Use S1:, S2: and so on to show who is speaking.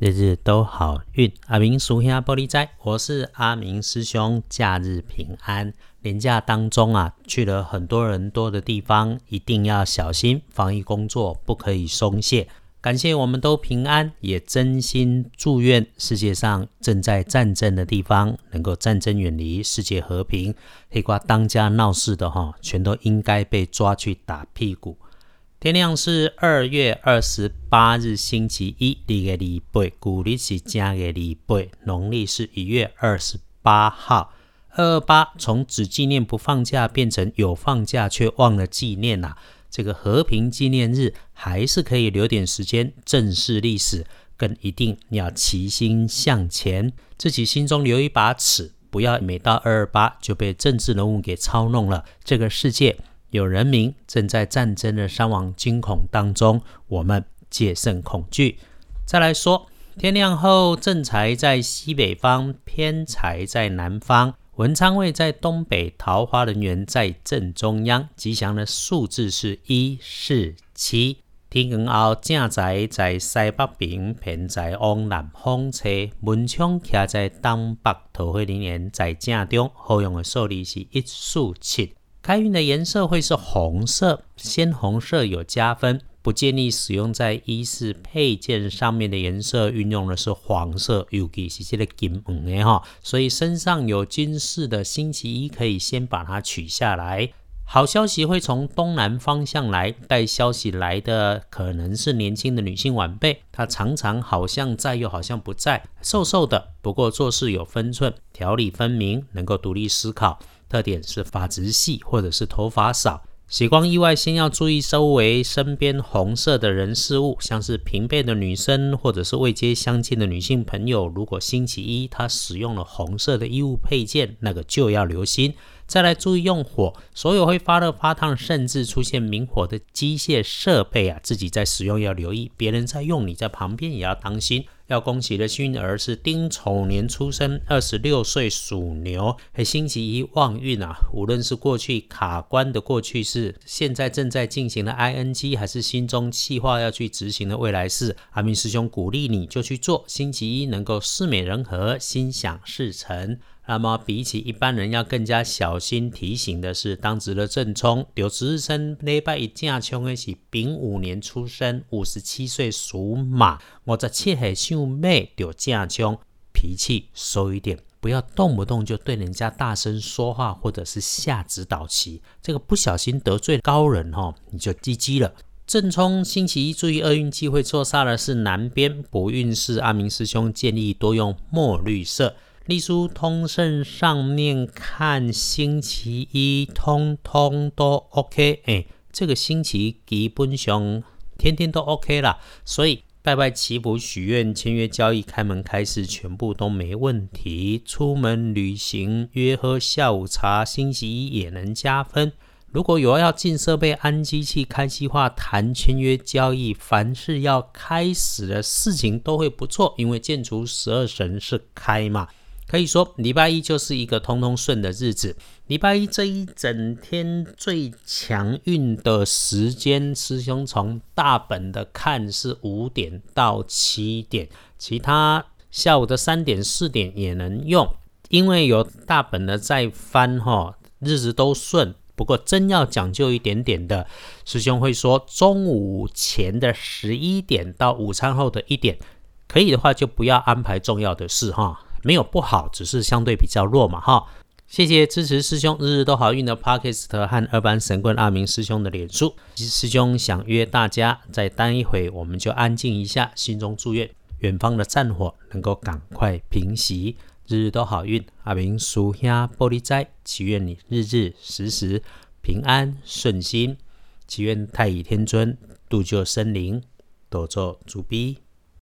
S1: 日日都好运。阿明属下玻璃斋，我是阿明师兄。假日平安，年假当中啊，去了很多人多的地方，一定要小心防疫工作，不可以松懈。感谢我们都平安，也真心祝愿世界上正在战争的地方能够战争远离，世界和平。黑瓜当家闹事的哈，全都应该被抓去打屁股。天亮是二月二十八日星期一，立个礼拜，古历是正月礼拜，农历是一月二十八号。二二八从只纪念不放假变成有放假却忘了纪念呐。这个和平纪念日还是可以留点时间正视历史，更一定要齐心向前，自己心中留一把尺，不要每到二二八就被政治人物给操弄了。这个世界。有人民正在战争的伤亡惊恐当中，我们戒慎恐惧。再来说，天亮后正财在西北方，偏财在南方，文昌位在东北，桃花人缘在正中央。吉祥的数字是一、四、七。天光后正财在西北边，偏财往南方吹，文昌徛在东北，桃花人缘在正中。好用的数字是一、四、七。开运的颜色会是红色，鲜红色有加分，不建议使用在衣饰配件上面的颜色，运用的是黄色，尤其是这个金黄的哈。所以身上有金饰的星期一可以先把它取下来。好消息会从东南方向来，带消息来的可能是年轻的女性晚辈，她常常好像在又好像不在，瘦瘦的，不过做事有分寸，条理分明，能够独立思考。特点是发质细或者是头发少，喜光意外，先要注意周围身边红色的人事物，像是平辈的女生或者是未接相亲的女性朋友，如果星期一她使用了红色的衣物配件，那个就要留心。再来注意用火，所有会发热发烫，甚至出现明火的机械设备啊，自己在使用要留意，别人在用，你在旁边也要当心。要恭喜的幸运儿是丁丑年出生，二十六岁属牛，还星期一旺运啊。无论是过去卡关的过去式，现在正在进行的 ing，还是心中计划要去执行的未来式，阿明师兄鼓励你就去做。星期一能够事美人和，心想事成。那么，比起一般人要更加小心提醒的是，当值的正冲，有值日生礼拜一正冲的是丙午年出生，五十七岁属马，我十七岁属妹，有正冲，脾气收一点，不要动不动就对人家大声说话，或者是下指导棋，这个不小心得罪高人哈，你就 GG 了。正冲星期一注意厄运机会错杀的是南边，不运势阿明师兄建议多用墨绿色。隶书通胜上面看，星期一通通都 OK，哎，这个星期基本上天天都 OK 啦，所以拜拜祈福、许愿、签约交易、开门开市，全部都没问题。出门旅行、约喝下午茶，星期一也能加分。如果有要进设备、安机器、开机划、谈签约交易，凡是要开始的事情都会不错，因为建筑十二神是开嘛。可以说，礼拜一就是一个通通顺的日子。礼拜一这一整天最强运的时间，师兄从大本的看是五点到七点，其他下午的三点、四点也能用，因为有大本的在翻哈，日子都顺。不过真要讲究一点点的，师兄会说中午前的十一点到午餐后的一点，可以的话就不要安排重要的事哈。没有不好，只是相对比较弱嘛，哈。谢谢支持师兄日日都好运的 Parkist 和二班神棍阿明师兄的脸书。师兄想约大家再待一会，我们就安静一下，心中祝愿远方的战火能够赶快平息，日日都好运。阿明属下玻璃斋，祈愿你日日时时平安顺心，祈愿太乙天尊度救生灵，多做主逼。